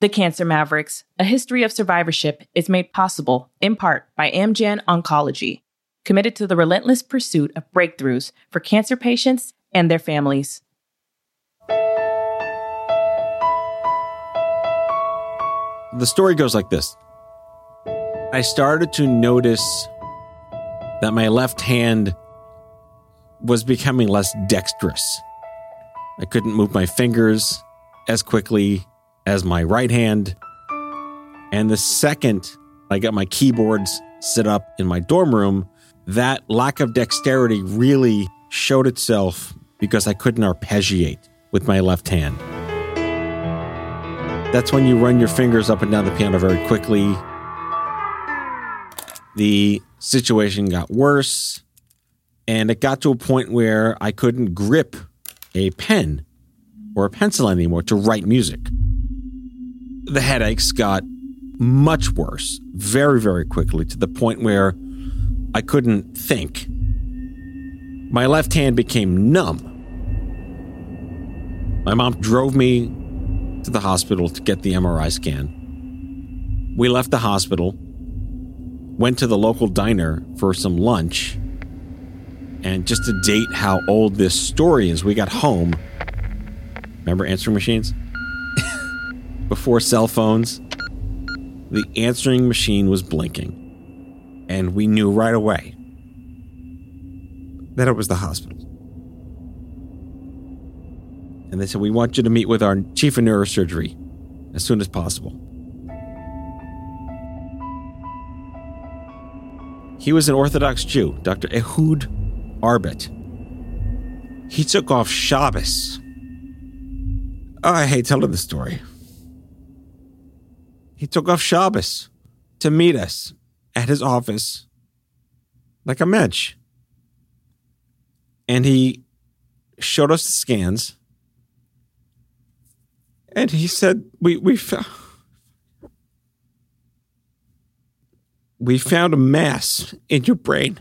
The Cancer Mavericks, a history of survivorship, is made possible in part by Amgen Oncology, committed to the relentless pursuit of breakthroughs for cancer patients and their families. The story goes like this I started to notice that my left hand was becoming less dexterous. I couldn't move my fingers as quickly as my right hand. And the second I got my keyboards set up in my dorm room, that lack of dexterity really showed itself because I couldn't arpeggiate with my left hand. That's when you run your fingers up and down the piano very quickly. The situation got worse, and it got to a point where I couldn't grip a pen or a pencil anymore to write music the headaches got much worse very, very quickly to the point where I couldn't think. My left hand became numb. My mom drove me to the hospital to get the MRI scan. We left the hospital, went to the local diner for some lunch, and just to date how old this story is, we got home. Remember answering machines? Before cell phones, the answering machine was blinking. And we knew right away that it was the hospital. And they said, We want you to meet with our chief of neurosurgery as soon as possible. He was an Orthodox Jew, Dr. Ehud Arbit. He took off Shabbos. Oh, I hate telling the story. He took off Shabbos to meet us at his office like a mensch. And he showed us the scans. And he said, we, we, found, we found a mass in your brain.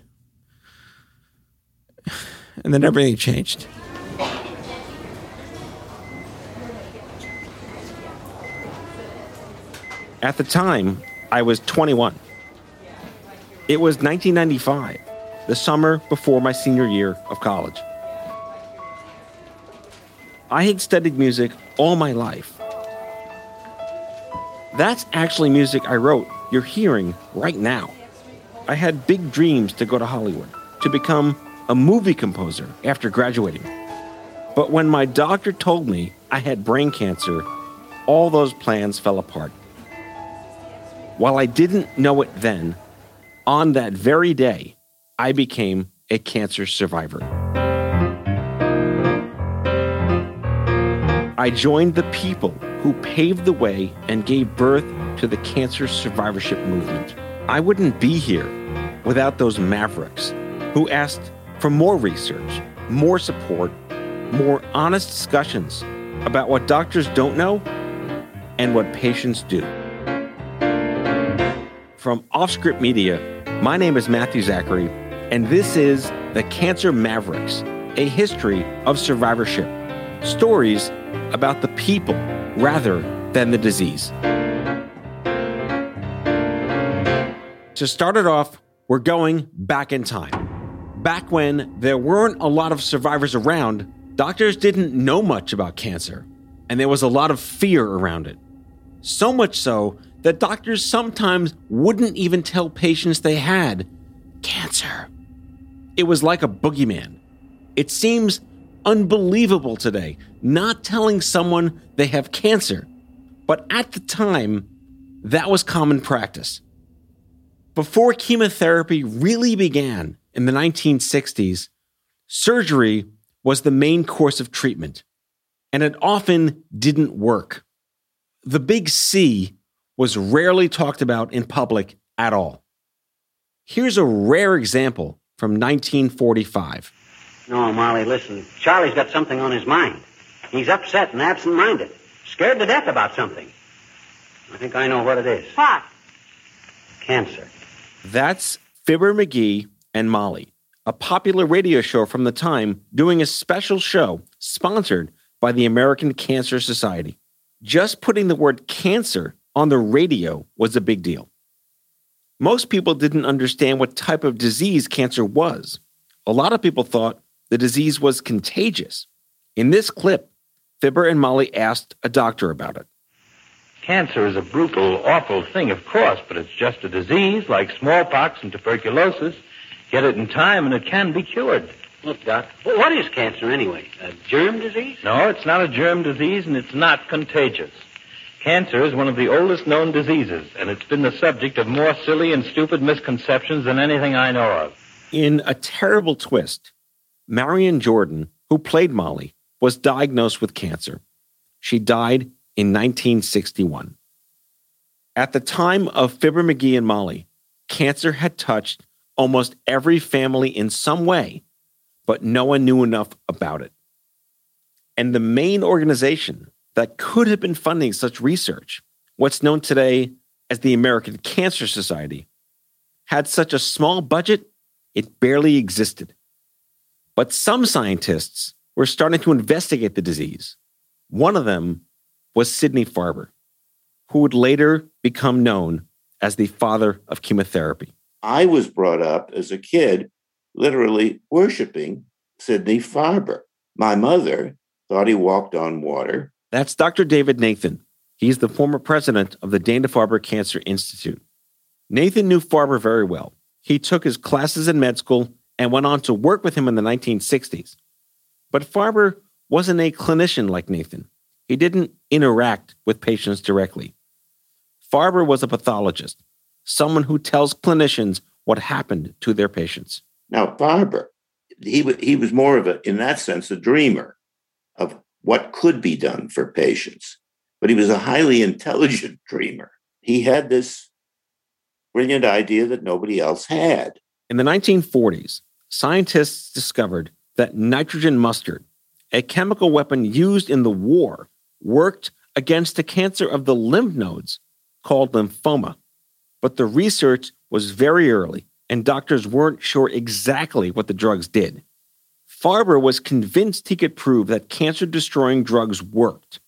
And then everything changed. At the time, I was 21. It was 1995, the summer before my senior year of college. I had studied music all my life. That's actually music I wrote you're hearing right now. I had big dreams to go to Hollywood, to become a movie composer after graduating. But when my doctor told me I had brain cancer, all those plans fell apart. While I didn't know it then, on that very day, I became a cancer survivor. I joined the people who paved the way and gave birth to the cancer survivorship movement. I wouldn't be here without those mavericks who asked for more research, more support, more honest discussions about what doctors don't know and what patients do. From Offscript Media, my name is Matthew Zachary, and this is The Cancer Mavericks, a history of survivorship. Stories about the people rather than the disease. To start it off, we're going back in time. Back when there weren't a lot of survivors around, doctors didn't know much about cancer, and there was a lot of fear around it. So much so that doctors sometimes wouldn't even tell patients they had cancer. It was like a boogeyman. It seems unbelievable today, not telling someone they have cancer. But at the time, that was common practice. Before chemotherapy really began in the 1960s, surgery was the main course of treatment, and it often didn't work. The big C was rarely talked about in public at all. Here's a rare example from 1945. No, Molly, listen. Charlie's got something on his mind. He's upset and absent minded, scared to death about something. I think I know what it is. What? Cancer. That's Fibber McGee and Molly, a popular radio show from the time doing a special show sponsored by the American Cancer Society. just putting the word cancer on the radio was a big deal. Most people didn't understand what type of disease cancer was. A lot of people thought the disease was contagious. In this clip, Fibber and Molly asked a doctor about it. Cancer is a brutal, awful thing, of course, but it's just a disease like smallpox and tuberculosis. Get it in time and it can be cured. Look, Doc, what is cancer anyway? A germ disease? No, it's not a germ disease and it's not contagious. Cancer is one of the oldest known diseases, and it's been the subject of more silly and stupid misconceptions than anything I know of. In a terrible twist, Marion Jordan, who played Molly, was diagnosed with cancer. She died in 1961. At the time of Fibber McGee and Molly, cancer had touched almost every family in some way, but no one knew enough about it. And the main organization that could have been funding such research, what's known today as the American Cancer Society, had such a small budget, it barely existed. But some scientists were starting to investigate the disease. One of them was Sidney Farber, who would later become known as the father of chemotherapy. I was brought up as a kid literally worshiping Sidney Farber. My mother thought he walked on water. That's Dr. David Nathan. He's the former president of the Dana Farber Cancer Institute. Nathan knew Farber very well. He took his classes in med school and went on to work with him in the 1960s. But Farber wasn't a clinician like Nathan. He didn't interact with patients directly. Farber was a pathologist, someone who tells clinicians what happened to their patients. Now, Farber, he, he was more of a, in that sense, a dreamer of what could be done for patients, but he was a highly intelligent dreamer. He had this brilliant idea that nobody else had. In the 1940s, scientists discovered that nitrogen mustard, a chemical weapon used in the war, worked against a cancer of the lymph nodes called lymphoma. But the research was very early, and doctors weren't sure exactly what the drugs did. Farber was convinced he could prove that cancer destroying drugs worked.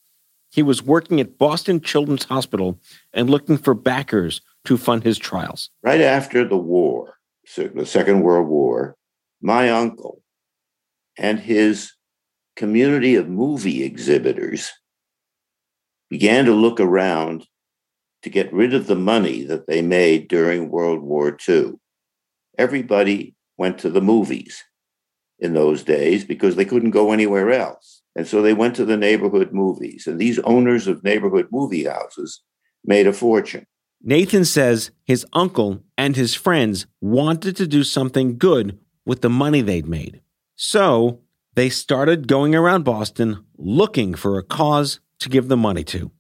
He was working at Boston Children's Hospital and looking for backers to fund his trials. Right after the war, the Second World War, my uncle and his community of movie exhibitors began to look around to get rid of the money that they made during World War II. Everybody went to the movies in those days because they couldn't go anywhere else. And so they went to the neighborhood movies. And these owners of neighborhood movie houses made a fortune. Nathan says his uncle and his friends wanted to do something good with the money they'd made. So they started going around Boston looking for a cause to give the money to.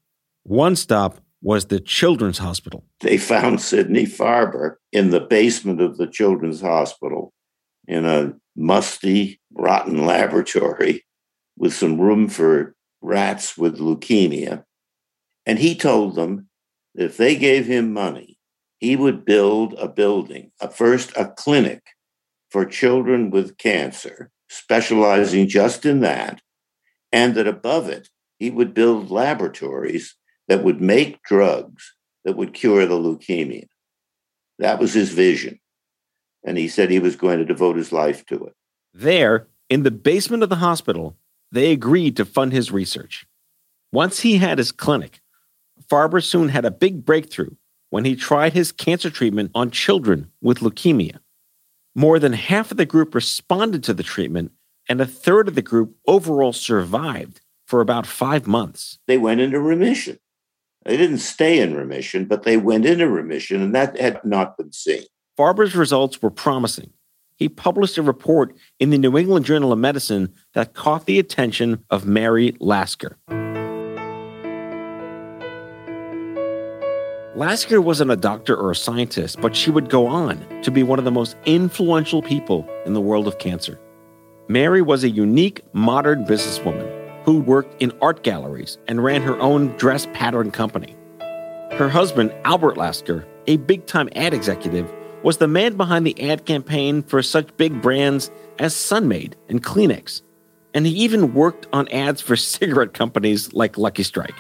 One stop was the Children's Hospital. They found Sidney Farber in the basement of the Children's Hospital in a musty, rotten laboratory with some room for rats with leukemia. And he told them that if they gave him money, he would build a building, a, first a clinic for children with cancer, specializing just in that, and that above it, he would build laboratories that would make drugs that would cure the leukemia. That was his vision. And he said he was going to devote his life to it. There, in the basement of the hospital, they agreed to fund his research. Once he had his clinic, Farber soon had a big breakthrough when he tried his cancer treatment on children with leukemia. More than half of the group responded to the treatment, and a third of the group overall survived for about five months. They went into remission. They didn't stay in remission, but they went into remission, and that had not been seen. Farber's results were promising. He published a report in the New England Journal of Medicine that caught the attention of Mary Lasker. Lasker wasn't a doctor or a scientist, but she would go on to be one of the most influential people in the world of cancer. Mary was a unique modern businesswoman who worked in art galleries and ran her own dress pattern company. Her husband, Albert Lasker, a big time ad executive, was the man behind the ad campaign for such big brands as Sunmaid and Kleenex. And he even worked on ads for cigarette companies like Lucky Strike.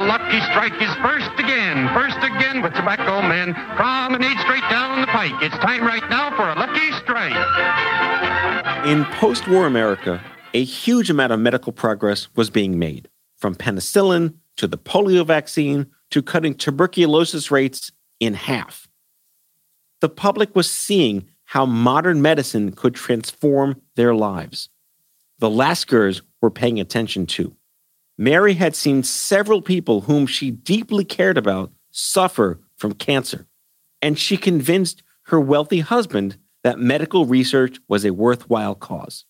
lucky strike is first again, first again with tobacco men. Promenade straight down the pike. It's time right now for a lucky strike. In post war America, a huge amount of medical progress was being made, from penicillin to the polio vaccine to cutting tuberculosis rates in half. The public was seeing how modern medicine could transform their lives. The Laskers were paying attention too. Mary had seen several people whom she deeply cared about suffer from cancer, and she convinced her wealthy husband that medical research was a worthwhile cause.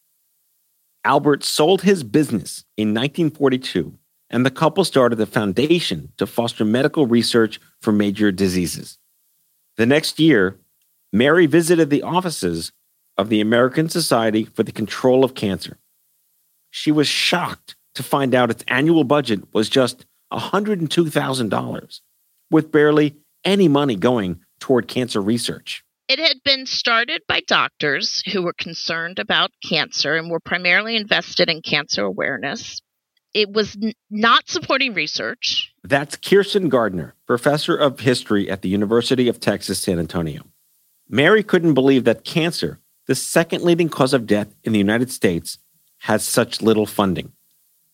Albert sold his business in 1942, and the couple started a foundation to foster medical research for major diseases. The next year, Mary visited the offices of the American Society for the Control of Cancer. She was shocked to find out its annual budget was just $102,000, with barely any money going toward cancer research. It had been started by doctors who were concerned about cancer and were primarily invested in cancer awareness. It was n- not supporting research. That's Kirsten Gardner, professor of history at the University of Texas, San Antonio. Mary couldn't believe that cancer, the second leading cause of death in the United States, has such little funding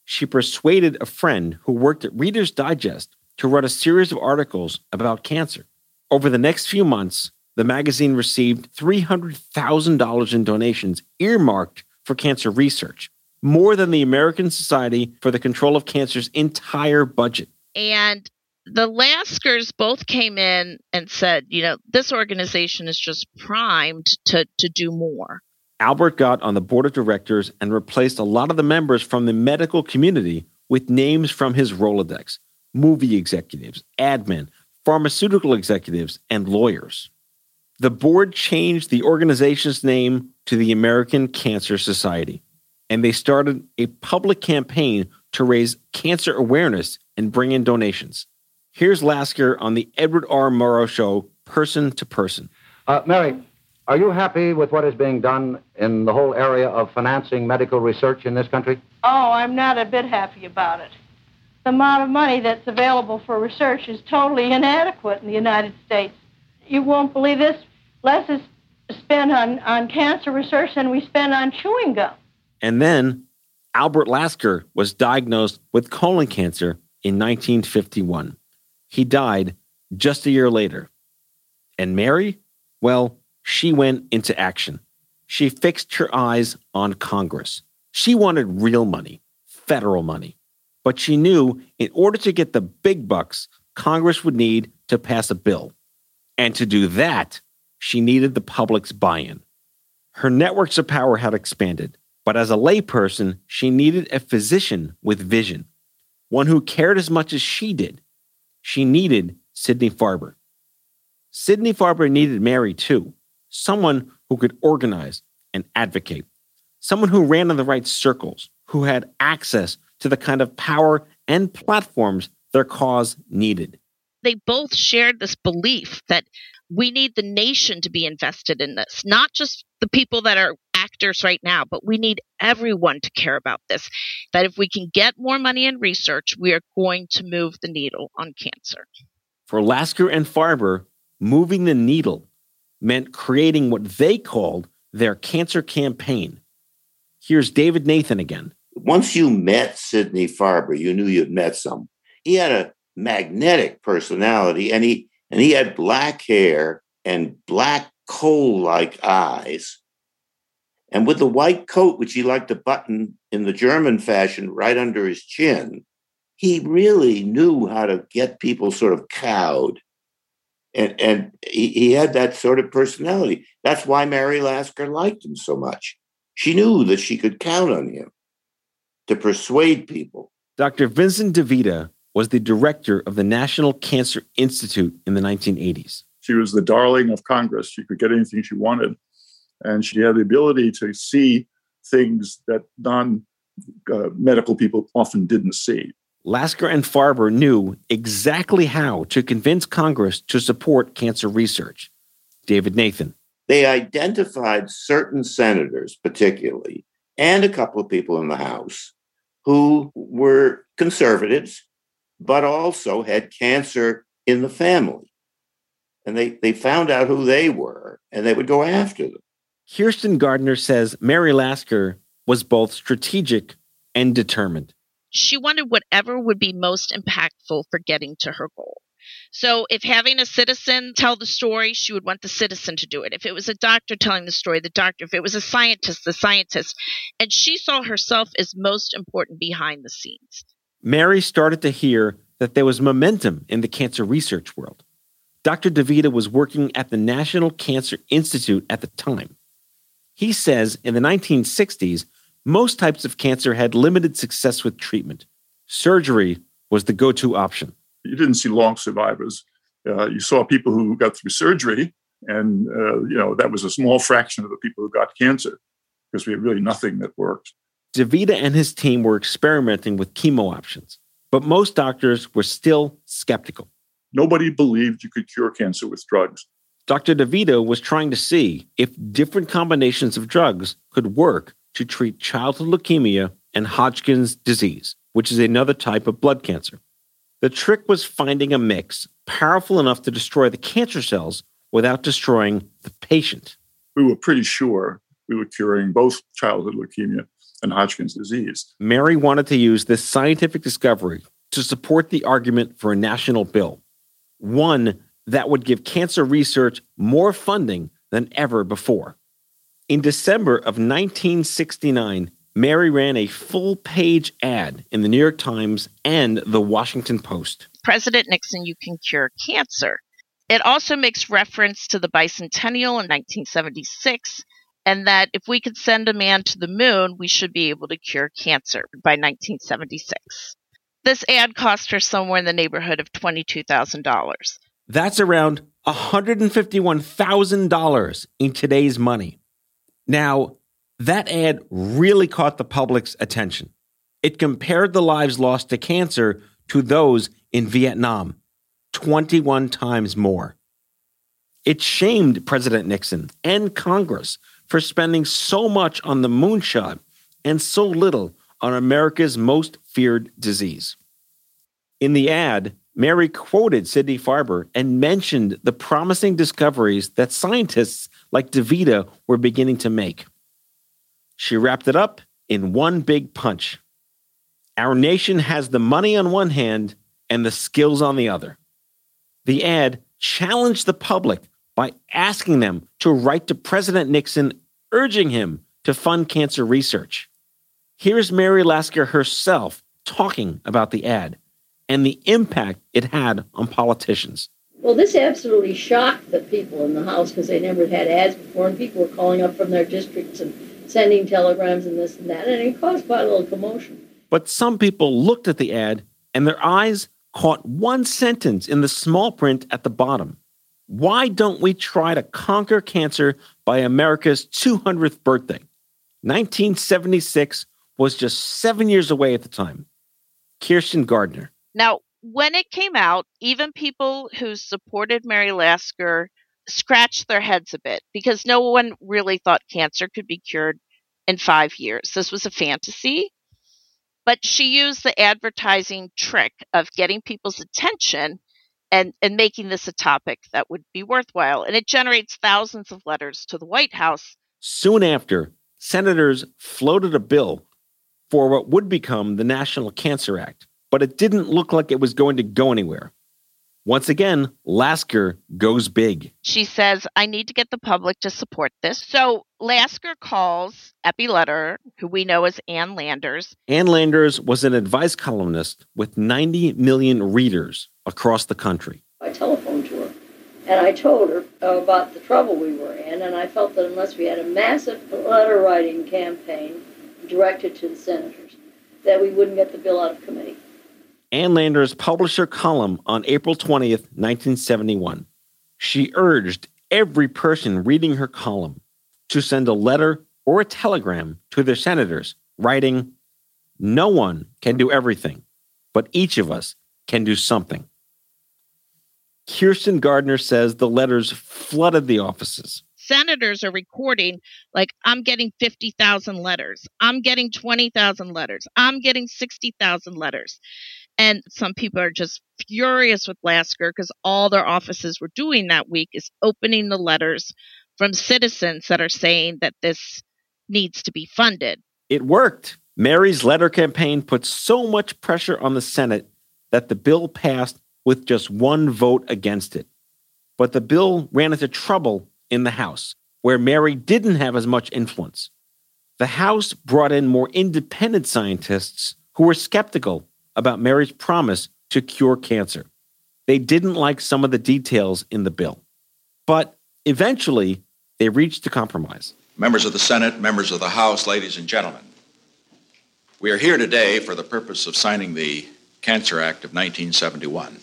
she persuaded a friend who worked at Reader's Digest to write a series of articles about cancer. Over the next few months, the magazine received $300,000 in donations earmarked for cancer research, more than the American Society for the Control of Cancer's entire budget. And the Laskers both came in and said, you know, this organization is just primed to, to do more. Albert got on the board of directors and replaced a lot of the members from the medical community with names from his Rolodex movie executives, admin, pharmaceutical executives, and lawyers. The board changed the organization's name to the American Cancer Society, and they started a public campaign to raise cancer awareness and bring in donations. Here's Lasker on the Edward R. Murrow Show, person to person. Uh, Mary, are you happy with what is being done in the whole area of financing medical research in this country? Oh, I'm not a bit happy about it. The amount of money that's available for research is totally inadequate in the United States. You won't believe this. Less is spent on, on cancer research than we spend on chewing gum. And then Albert Lasker was diagnosed with colon cancer in 1951. He died just a year later. And Mary? Well, she went into action. She fixed her eyes on Congress. She wanted real money, federal money. But she knew in order to get the big bucks, Congress would need to pass a bill. And to do that, she needed the public's buy in. Her networks of power had expanded, but as a layperson, she needed a physician with vision, one who cared as much as she did. She needed Sidney Farber. Sidney Farber needed Mary too someone who could organize and advocate, someone who ran in the right circles, who had access to the kind of power and platforms their cause needed. They both shared this belief that we need the nation to be invested in this, not just the people that are actors right now, but we need everyone to care about this. That if we can get more money in research, we are going to move the needle on cancer. For Lasker and Farber, moving the needle meant creating what they called their cancer campaign. Here's David Nathan again. Once you met Sidney Farber, you knew you'd met some. He had a magnetic personality and he and he had black hair and black coal-like eyes. And with the white coat, which he liked to button in the German fashion right under his chin, he really knew how to get people sort of cowed and and he, he had that sort of personality. That's why Mary Lasker liked him so much. She knew that she could count on him to persuade people. Dr. Vincent DeVita was the director of the National Cancer Institute in the 1980s. She was the darling of Congress. She could get anything she wanted. And she had the ability to see things that non uh, medical people often didn't see. Lasker and Farber knew exactly how to convince Congress to support cancer research. David Nathan. They identified certain senators, particularly, and a couple of people in the House who were conservatives, but also had cancer in the family. And they, they found out who they were and they would go after them. Kirsten Gardner says Mary Lasker was both strategic and determined. She wanted whatever would be most impactful for getting to her goal. So if having a citizen tell the story, she would want the citizen to do it. If it was a doctor telling the story, the doctor. If it was a scientist, the scientist. And she saw herself as most important behind the scenes. Mary started to hear that there was momentum in the cancer research world. Dr. DeVita was working at the National Cancer Institute at the time. He says in the 1960s, most types of cancer had limited success with treatment. Surgery was the go to option you didn't see long survivors. Uh, you saw people who got through surgery, and uh, you know that was a small fraction of the people who got cancer because we had really nothing that worked. DeVita and his team were experimenting with chemo options, but most doctors were still skeptical. Nobody believed you could cure cancer with drugs. Dr. DeVita was trying to see if different combinations of drugs could work to treat childhood leukemia and Hodgkin's disease, which is another type of blood cancer. The trick was finding a mix powerful enough to destroy the cancer cells without destroying the patient. We were pretty sure we were curing both childhood leukemia and Hodgkin's disease. Mary wanted to use this scientific discovery to support the argument for a national bill, one that would give cancer research more funding than ever before. In December of 1969, Mary ran a full page ad in the New York Times and the Washington Post. President Nixon, you can cure cancer. It also makes reference to the bicentennial in 1976 and that if we could send a man to the moon, we should be able to cure cancer by 1976. This ad cost her somewhere in the neighborhood of $22,000. That's around $151,000 in today's money. Now, that ad really caught the public's attention. It compared the lives lost to cancer to those in Vietnam, 21 times more. It shamed President Nixon and Congress for spending so much on the moonshot and so little on America's most feared disease. In the ad, Mary quoted Sidney Farber and mentioned the promising discoveries that scientists like DeVita were beginning to make. She wrapped it up in one big punch. Our nation has the money on one hand and the skills on the other. The ad challenged the public by asking them to write to President Nixon urging him to fund cancer research. Here's Mary Lasker herself talking about the ad and the impact it had on politicians. Well, this absolutely shocked the people in the House because they never had ads before, and people were calling up from their districts and sending telegrams and this and that, and it caused quite a little commotion. But some people looked at the ad and their eyes caught one sentence in the small print at the bottom. Why don't we try to conquer cancer by America's 200th birthday? 1976 was just seven years away at the time. Kirsten Gardner. Now, when it came out, even people who supported Mary Lasker scratched their heads a bit because no one really thought cancer could be cured in five years. This was a fantasy. But she used the advertising trick of getting people's attention and, and making this a topic that would be worthwhile. And it generates thousands of letters to the White House. Soon after, senators floated a bill for what would become the National Cancer Act, but it didn't look like it was going to go anywhere. Once again, Lasker goes big. She says, I need to get the public to support this. So Lasker calls Eppie Lederer, who we know as Ann Landers. Ann Landers was an advice columnist with 90 million readers across the country. I telephoned to her and I told her about the trouble we were in, and I felt that unless we had a massive letter writing campaign directed to the senators, that we wouldn't get the bill out of committee. Ann Landers published her column on April 20th, 1971. She urged every person reading her column to send a letter or a telegram to their senators, writing, No one can do everything, but each of us can do something. Kirsten Gardner says the letters flooded the offices senators are recording like i'm getting 50,000 letters i'm getting 20,000 letters i'm getting 60,000 letters And some people are just furious with Lasker because all their offices were doing that week is opening the letters from citizens that are saying that this needs to be funded. It worked. Mary's letter campaign put so much pressure on the Senate that the bill passed with just one vote against it. But the bill ran into trouble in the House, where Mary didn't have as much influence. The House brought in more independent scientists who were skeptical about Mary's promise to cure cancer. They didn't like some of the details in the bill. But eventually, they reached a compromise. Members of the Senate, members of the House, ladies and gentlemen, we are here today for the purpose of signing the Cancer Act of 1971.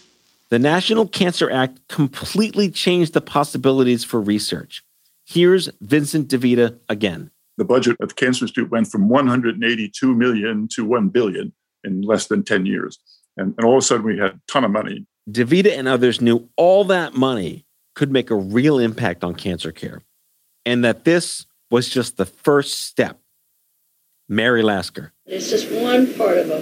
The National Cancer Act completely changed the possibilities for research. Here's Vincent DeVita again. The budget of the Cancer Institute went from 182 million to 1 billion in less than 10 years. And, and all of a sudden, we had a ton of money. DeVita and others knew all that money could make a real impact on cancer care, and that this was just the first step. Mary Lasker. It's just one part of a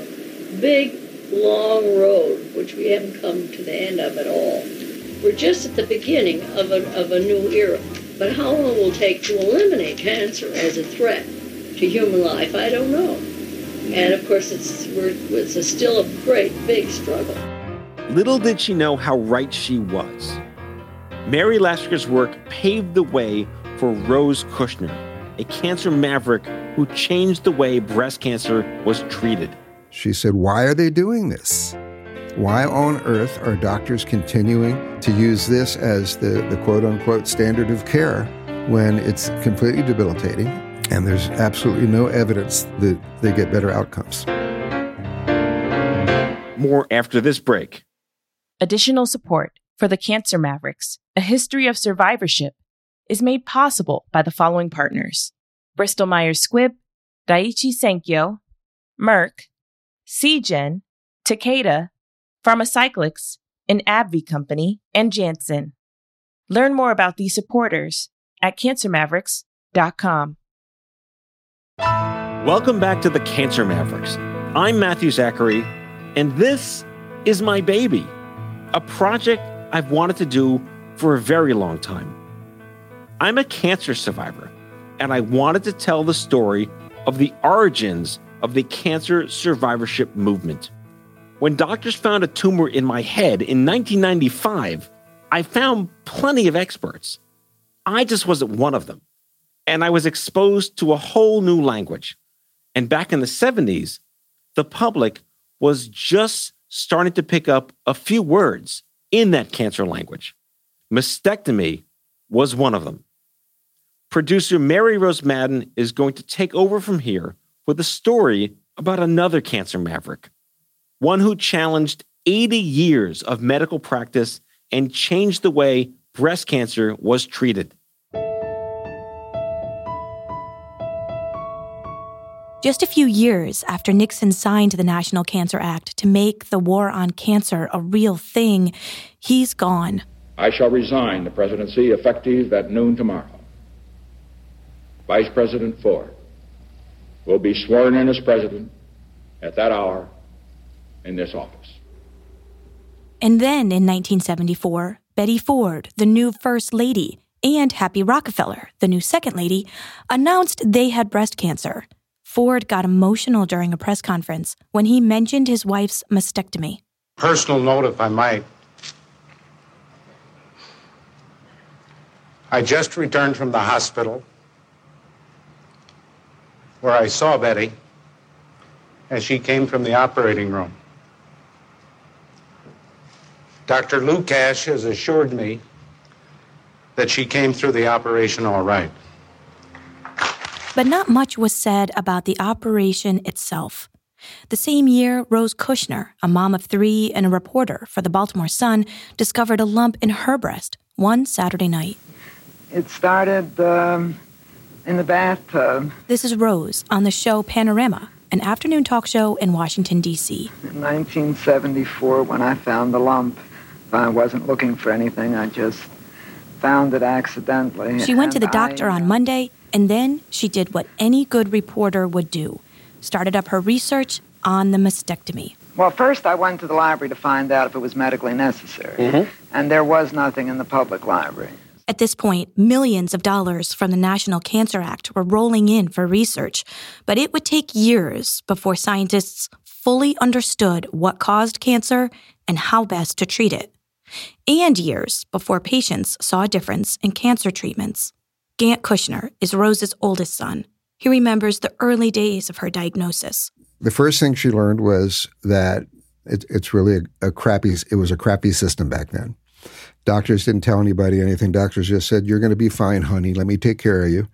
big, long road, which we haven't come to the end of at all. We're just at the beginning of a, of a new era. But how long will it take to eliminate cancer as a threat to human life? I don't know. And of course, it's, we're, it's a still a great, big struggle. Little did she know how right she was. Mary Lasker's work paved the way for Rose Kushner, a cancer maverick who changed the way breast cancer was treated. She said, Why are they doing this? Why on earth are doctors continuing to use this as the, the quote unquote standard of care when it's completely debilitating and there's absolutely no evidence that they get better outcomes? More after this break. Additional support for the Cancer Mavericks, a history of survivorship, is made possible by the following partners Bristol Myers Squibb, Daiichi Sankyo, Merck, Seagen, Takeda, Pharmacyclics, an AbbVie company, and Janssen. Learn more about these supporters at cancermavericks.com. Welcome back to the Cancer Mavericks. I'm Matthew Zachary, and this is my baby, a project I've wanted to do for a very long time. I'm a cancer survivor, and I wanted to tell the story of the origins of the cancer survivorship movement. When doctors found a tumor in my head in 1995, I found plenty of experts. I just wasn't one of them. And I was exposed to a whole new language. And back in the 70s, the public was just starting to pick up a few words in that cancer language. Mastectomy was one of them. Producer Mary Rose Madden is going to take over from here with a story about another cancer maverick, one who challenged 80 years of medical practice and changed the way breast cancer was treated. Just a few years after Nixon signed the National Cancer Act to make the war on cancer a real thing, he's gone. I shall resign the presidency effective at noon tomorrow. Vice President Ford will be sworn in as president at that hour in this office. And then in 1974, Betty Ford, the new First Lady, and Happy Rockefeller, the new Second Lady, announced they had breast cancer. Ford got emotional during a press conference when he mentioned his wife's mastectomy. Personal note, if I might. I just returned from the hospital where I saw Betty as she came from the operating room. Dr. Lukash has assured me that she came through the operation all right. But not much was said about the operation itself. The same year, Rose Kushner, a mom of three and a reporter for the Baltimore Sun, discovered a lump in her breast one Saturday night. It started um, in the bathtub. This is Rose on the show Panorama, an afternoon talk show in Washington, D.C. In 1974, when I found the lump, I wasn't looking for anything. I just found it accidentally. She went to the doctor I, on Monday, and then she did what any good reporter would do started up her research on the mastectomy. Well, first I went to the library to find out if it was medically necessary, Mm-hmm. and there was nothing in the public library. At this point, millions of dollars from the National Cancer Act were rolling in for research, but it would take years before scientists fully understood what caused cancer and how best to treat it, and years before patients saw a difference in cancer treatments. Gant Kushner is Rose's oldest son. He remembers the early days of her diagnosis. The first thing she learned was that it, it's really a, a crappy. It was a crappy system back then. Doctors didn't tell anybody anything. Doctors just said, "You're going to be fine, honey. Let me take care of you."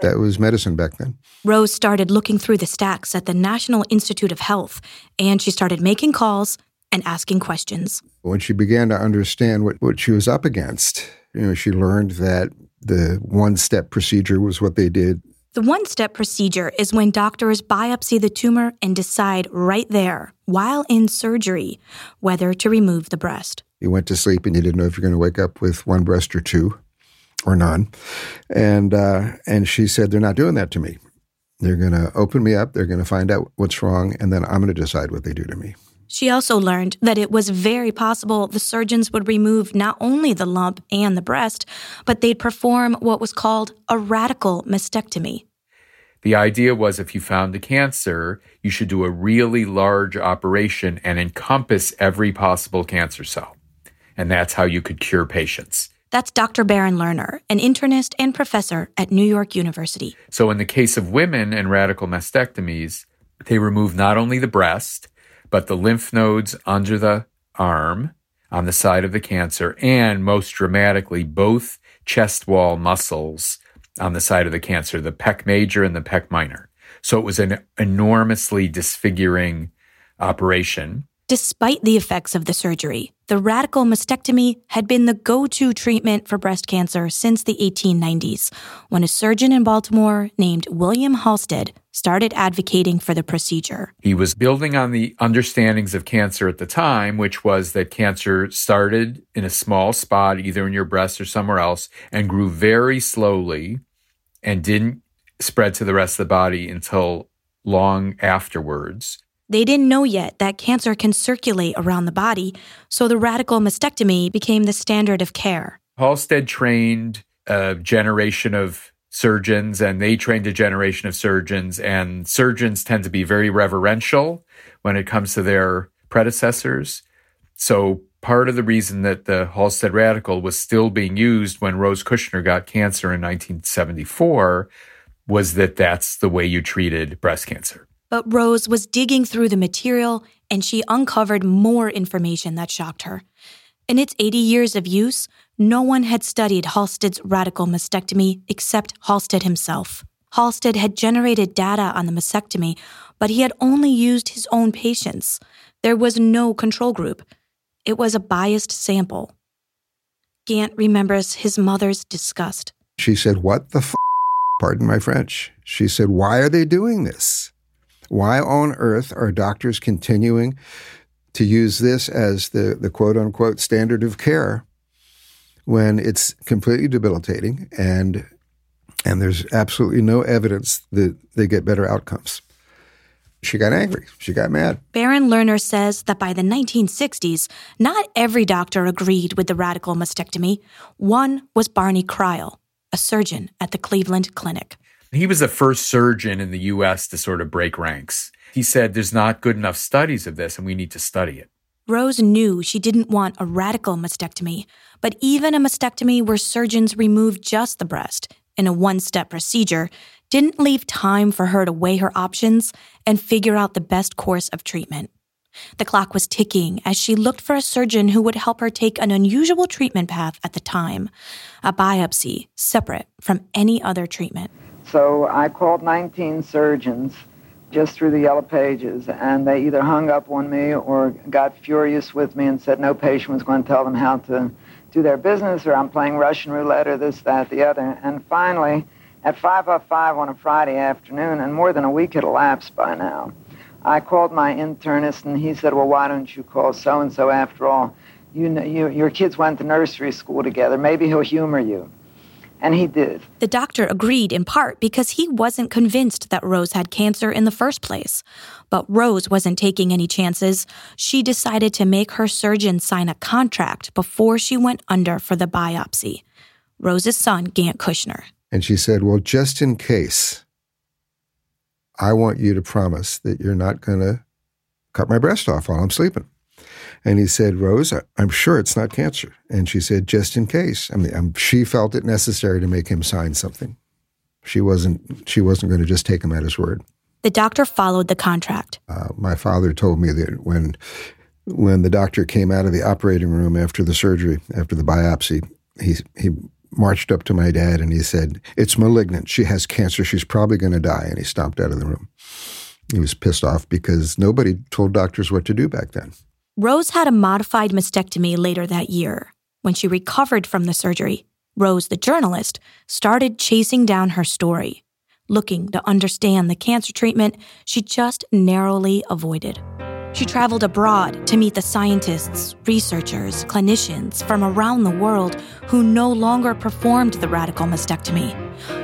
That was medicine back then. Rose started looking through the stacks at the National Institute of Health, and she started making calls and asking questions. When she began to understand what, what she was up against, you know, she learned that the one-step procedure was what they did. The one step procedure is when doctors biopsy the tumor and decide right there, while in surgery, whether to remove the breast. You went to sleep and you didn't know if you're going to wake up with one breast or two, or none. And uh, and she said they're not doing that to me. They're going to open me up. They're going to find out what's wrong, and then I'm going to decide what they do to me. She also learned that it was very possible the surgeons would remove not only the lump and the breast, but they'd perform what was called a radical mastectomy. The idea was if you found the cancer, you should do a really large operation and encompass every possible cancer cell. And that's how you could cure patients. That's Dr. Barron Lerner, an internist and professor at New York University. So, in the case of women and radical mastectomies, they remove not only the breast, but the lymph nodes under the arm on the side of the cancer, and most dramatically, both chest wall muscles on the side of the cancer, the pec major and the pec minor. So it was an enormously disfiguring operation. Despite the effects of the surgery, the radical mastectomy had been the go to treatment for breast cancer since the 1890s, when a surgeon in Baltimore named William Halsted started advocating for the procedure. He was building on the understandings of cancer at the time, which was that cancer started in a small spot, either in your breast or somewhere else, and grew very slowly and didn't spread to the rest of the body until long afterwards. They didn't know yet that cancer can circulate around the body, so the radical mastectomy became the standard of care. Halsted trained a generation of surgeons and they trained a generation of surgeons and surgeons tend to be very reverential when it comes to their predecessors. So part of the reason that the Halsted radical was still being used when Rose Kushner got cancer in 1974 was that that's the way you treated breast cancer. But Rose was digging through the material and she uncovered more information that shocked her. In its 80 years of use, no one had studied Halsted's radical mastectomy except Halsted himself. Halsted had generated data on the mastectomy, but he had only used his own patients. There was no control group. It was a biased sample. Gant remembers his mother's disgust. She said, What the f? Pardon my French. She said, Why are they doing this? Why on earth are doctors continuing to use this as the, the quote unquote standard of care when it's completely debilitating and and there's absolutely no evidence that they get better outcomes. She got angry. She got mad. Barron Lerner says that by the 1960s, not every doctor agreed with the radical mastectomy. One was Barney Crile, a surgeon at the Cleveland Clinic. He was the first surgeon in the US to sort of break ranks. He said, There's not good enough studies of this, and we need to study it. Rose knew she didn't want a radical mastectomy, but even a mastectomy where surgeons remove just the breast in a one step procedure didn't leave time for her to weigh her options and figure out the best course of treatment. The clock was ticking as she looked for a surgeon who would help her take an unusual treatment path at the time a biopsy separate from any other treatment. So I called 19 surgeons just through the yellow pages, and they either hung up on me or got furious with me and said no patient was going to tell them how to do their business, or I'm playing Russian roulette, or this, that, the other. And finally, at 5.05 on a Friday afternoon, and more than a week had elapsed by now, I called my internist, and he said, well, why don't you call so-and-so after all? You, know, you, your kids went to nursery school together. Maybe he'll humor you. And he did. The doctor agreed in part because he wasn't convinced that Rose had cancer in the first place. But Rose wasn't taking any chances. She decided to make her surgeon sign a contract before she went under for the biopsy. Rose's son, Gant Kushner. And she said, Well, just in case, I want you to promise that you're not going to cut my breast off while I'm sleeping. And he said, Rose, I'm sure it's not cancer. And she said, just in case. I mean, um, she felt it necessary to make him sign something. She wasn't. She wasn't going to just take him at his word. The doctor followed the contract. Uh, my father told me that when when the doctor came out of the operating room after the surgery, after the biopsy, he he marched up to my dad and he said, "It's malignant. She has cancer. She's probably going to die." And he stomped out of the room. He was pissed off because nobody told doctors what to do back then. Rose had a modified mastectomy later that year. When she recovered from the surgery, Rose, the journalist, started chasing down her story, looking to understand the cancer treatment she just narrowly avoided. She traveled abroad to meet the scientists, researchers, clinicians from around the world who no longer performed the radical mastectomy.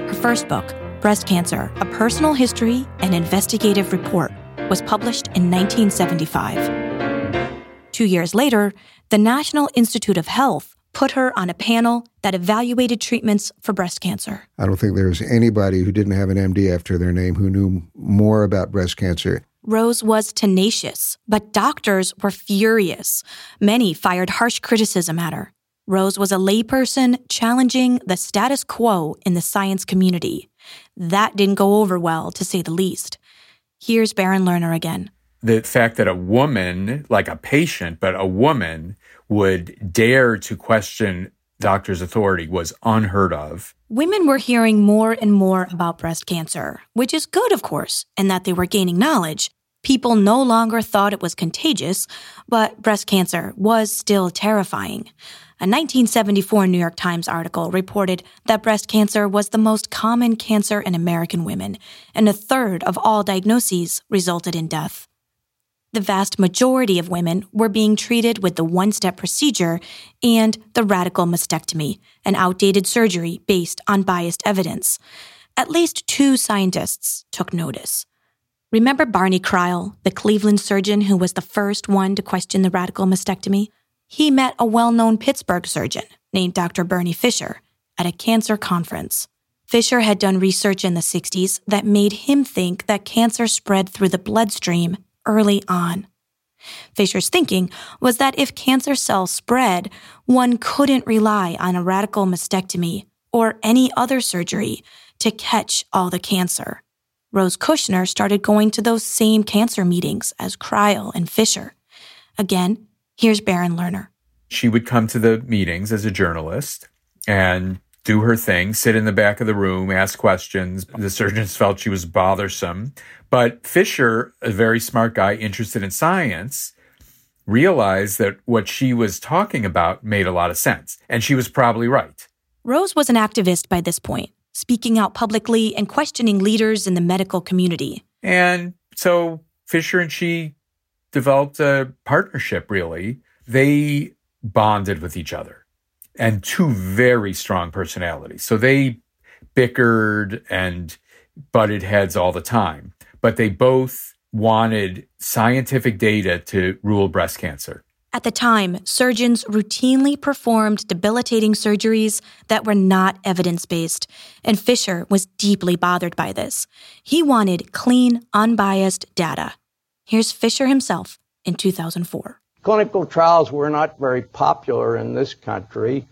Her first book, Breast Cancer A Personal History and Investigative Report, was published in 1975. Two years later, the National Institute of Health put her on a panel that evaluated treatments for breast cancer. I don't think there was anybody who didn't have an MD after their name who knew more about breast cancer. Rose was tenacious, but doctors were furious. Many fired harsh criticism at her. Rose was a layperson challenging the status quo in the science community. That didn't go over well, to say the least. Here's Barron Lerner again the fact that a woman, like a patient, but a woman would dare to question doctor's authority was unheard of. Women were hearing more and more about breast cancer, which is good, of course, and that they were gaining knowledge. People no longer thought it was contagious, but breast cancer was still terrifying. A 1974 New York Times article reported that breast cancer was the most common cancer in American women, and a third of all diagnoses resulted in death the vast majority of women were being treated with the one step procedure and the radical mastectomy, an outdated surgery based on biased evidence. At least two scientists took notice. Remember Barney Crile, the Cleveland surgeon who was the first one to question the radical mastectomy? He met a well known Pittsburgh surgeon named Dr. Bernie Fisher at a cancer conference. Fisher had done research in the 60s that made him think that cancer spread through the bloodstream early on. Fisher's thinking was that if cancer cells spread, one couldn't rely on a radical mastectomy or any other surgery to catch all the cancer. Rose Kushner started going to those same cancer meetings as Crile and Fisher. Again, here's Barron Lerner. She would come to the meetings as a journalist and do her thing, sit in the back of the room, ask questions. The surgeons felt she was bothersome. But Fisher, a very smart guy interested in science, realized that what she was talking about made a lot of sense. And she was probably right. Rose was an activist by this point, speaking out publicly and questioning leaders in the medical community. And so Fisher and she developed a partnership, really. They bonded with each other and two very strong personalities. So they bickered and butted heads all the time, but they both wanted scientific data to rule breast cancer. At the time, surgeons routinely performed debilitating surgeries that were not evidence based, and Fisher was deeply bothered by this. He wanted clean, unbiased data. Here's Fisher himself in 2004. Clinical trials were not very popular in this country,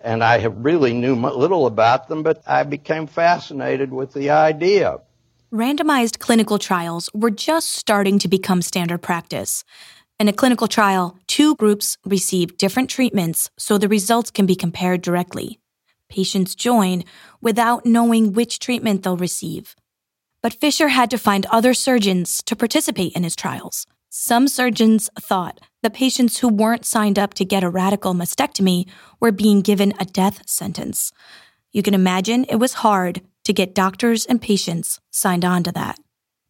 and I have really knew little about them, but I became fascinated with the idea. Randomized clinical trials were just starting to become standard practice. In a clinical trial, two groups receive different treatments so the results can be compared directly. Patients join without knowing which treatment they'll receive. But Fisher had to find other surgeons to participate in his trials. Some surgeons thought the patients who weren't signed up to get a radical mastectomy were being given a death sentence. You can imagine it was hard to get doctors and patients signed on to that.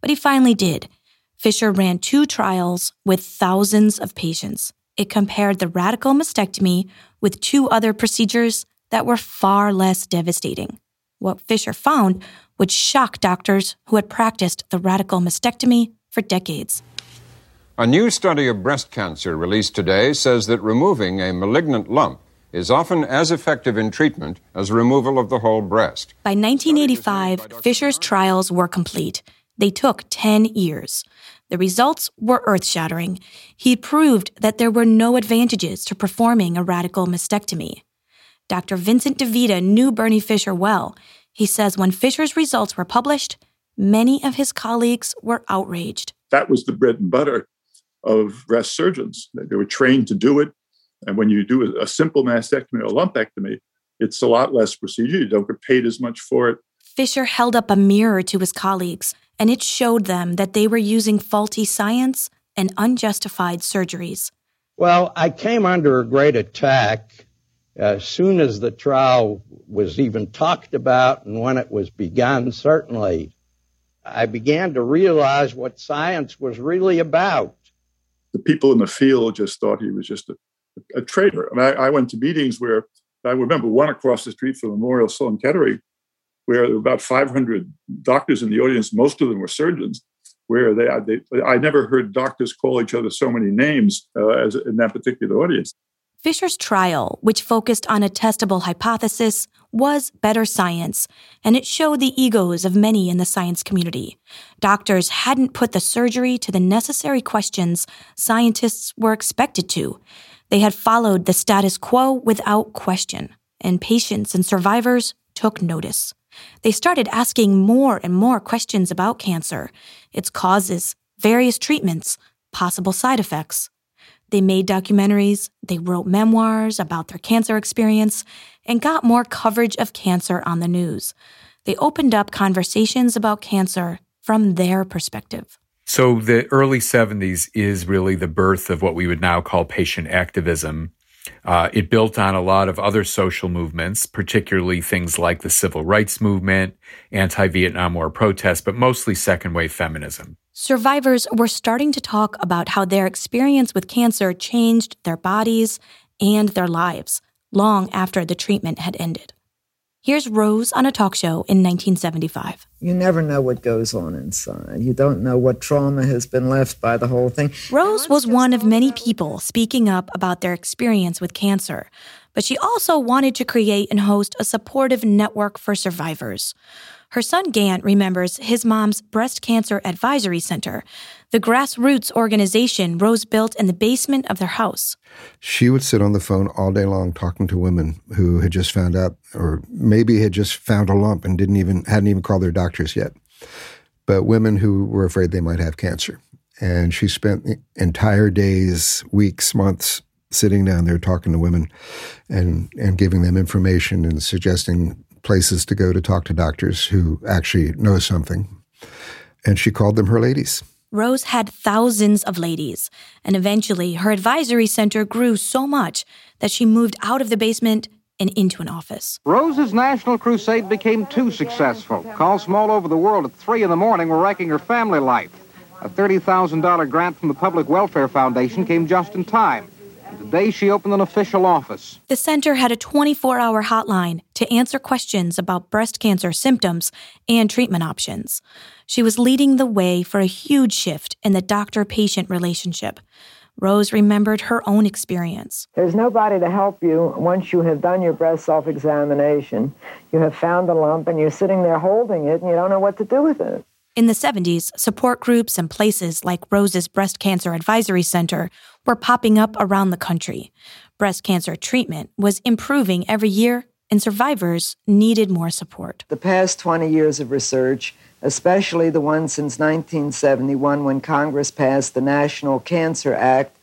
But he finally did. Fisher ran two trials with thousands of patients. It compared the radical mastectomy with two other procedures that were far less devastating. What Fisher found would shock doctors who had practiced the radical mastectomy for decades. A new study of breast cancer released today says that removing a malignant lump is often as effective in treatment as removal of the whole breast. By 1985, Fisher's trials were complete. They took 10 years. The results were earth shattering. He proved that there were no advantages to performing a radical mastectomy. Dr. Vincent DeVita knew Bernie Fisher well. He says when Fisher's results were published, many of his colleagues were outraged. That was the bread and butter of breast surgeons. They were trained to do it. And when you do a simple mastectomy or lumpectomy, it's a lot less procedure. You don't get paid as much for it. Fisher held up a mirror to his colleagues, and it showed them that they were using faulty science and unjustified surgeries. Well, I came under a great attack as soon as the trial was even talked about and when it was begun, certainly. I began to realize what science was really about. The people in the field just thought he was just a a traitor. I, I, I, went to meetings where I remember one across the street from Memorial Sloan Kettering, where there were about 500 doctors in the audience. Most of them were surgeons. Where they, they I never heard doctors call each other so many names uh, as in that particular audience. Fisher's trial, which focused on a testable hypothesis, was better science, and it showed the egos of many in the science community. Doctors hadn't put the surgery to the necessary questions scientists were expected to. They had followed the status quo without question, and patients and survivors took notice. They started asking more and more questions about cancer, its causes, various treatments, possible side effects. They made documentaries, they wrote memoirs about their cancer experience, and got more coverage of cancer on the news. They opened up conversations about cancer from their perspective. So the early 70s is really the birth of what we would now call patient activism. Uh, it built on a lot of other social movements, particularly things like the civil rights movement, anti-Vietnam War protests, but mostly second wave feminism. Survivors were starting to talk about how their experience with cancer changed their bodies and their lives long after the treatment had ended. Here's Rose on a talk show in 1975. You never know what goes on inside. You don't know what trauma has been left by the whole thing. Rose was one of many people speaking up about their experience with cancer, but she also wanted to create and host a supportive network for survivors. Her son Gant remembers his mom's breast cancer advisory center, the grassroots organization Rose built in the basement of their house. She would sit on the phone all day long talking to women who had just found out, or maybe had just found a lump and didn't even hadn't even called their doctors yet, but women who were afraid they might have cancer. And she spent entire days, weeks, months sitting down there talking to women and and giving them information and suggesting places to go to talk to doctors who actually know something. And she called them her ladies. Rose had thousands of ladies, and eventually her advisory center grew so much that she moved out of the basement and into an office. Rose's national crusade became too successful. Calls from all over the world at 3 in the morning were wrecking her family life. A $30,000 grant from the Public Welfare Foundation came just in time. And Today, she opened an official office. The center had a 24 hour hotline to answer questions about breast cancer symptoms and treatment options. She was leading the way for a huge shift in the doctor patient relationship. Rose remembered her own experience. There's nobody to help you once you have done your breast self examination. You have found the lump and you're sitting there holding it and you don't know what to do with it. In the 70s, support groups and places like Rose's Breast Cancer Advisory Center were popping up around the country. Breast cancer treatment was improving every year, and survivors needed more support. The past 20 years of research, especially the one since 1971 when Congress passed the National Cancer Act,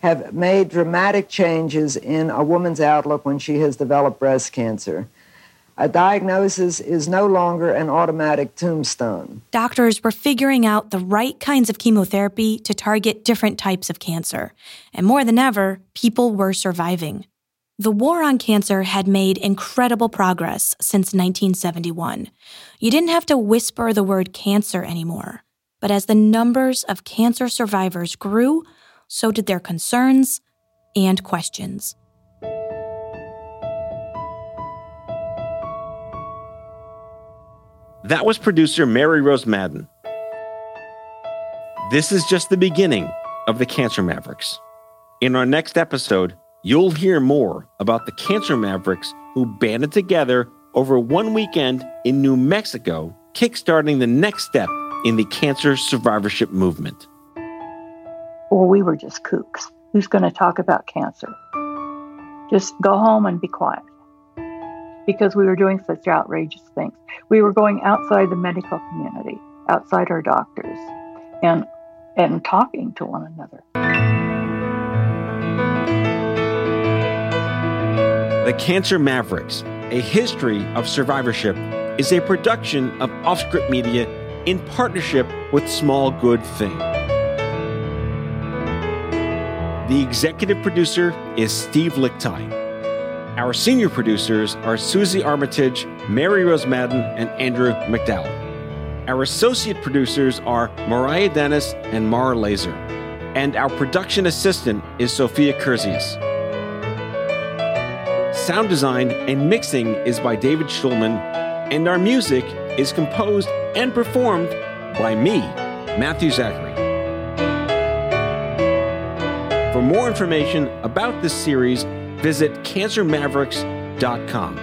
have made dramatic changes in a woman's outlook when she has developed breast cancer. A diagnosis is no longer an automatic tombstone. Doctors were figuring out the right kinds of chemotherapy to target different types of cancer. And more than ever, people were surviving. The war on cancer had made incredible progress since 1971. You didn't have to whisper the word cancer anymore. But as the numbers of cancer survivors grew, so did their concerns and questions. That was producer Mary Rose Madden. This is just the beginning of the Cancer Mavericks. In our next episode, you'll hear more about the Cancer Mavericks who banded together over one weekend in New Mexico, kickstarting the next step in the cancer survivorship movement. Well, we were just kooks. Who's going to talk about cancer? Just go home and be quiet. Because we were doing such outrageous things. We were going outside the medical community, outside our doctors, and and talking to one another. The Cancer Mavericks, a history of survivorship, is a production of Offscript Media in partnership with Small Good Thing. The executive producer is Steve Lickteig. Our senior producers are Susie Armitage, Mary Rose Madden, and Andrew McDowell. Our associate producers are Mariah Dennis and Mara Laser. And our production assistant is Sophia Curzius. Sound design and mixing is by David Schulman, and our music is composed and performed by me, Matthew Zachary. For more information about this series, visit cancermavericks.com.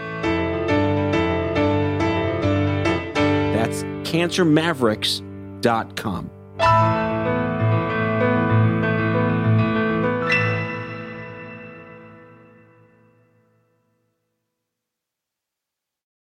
That's cancermavericks.com.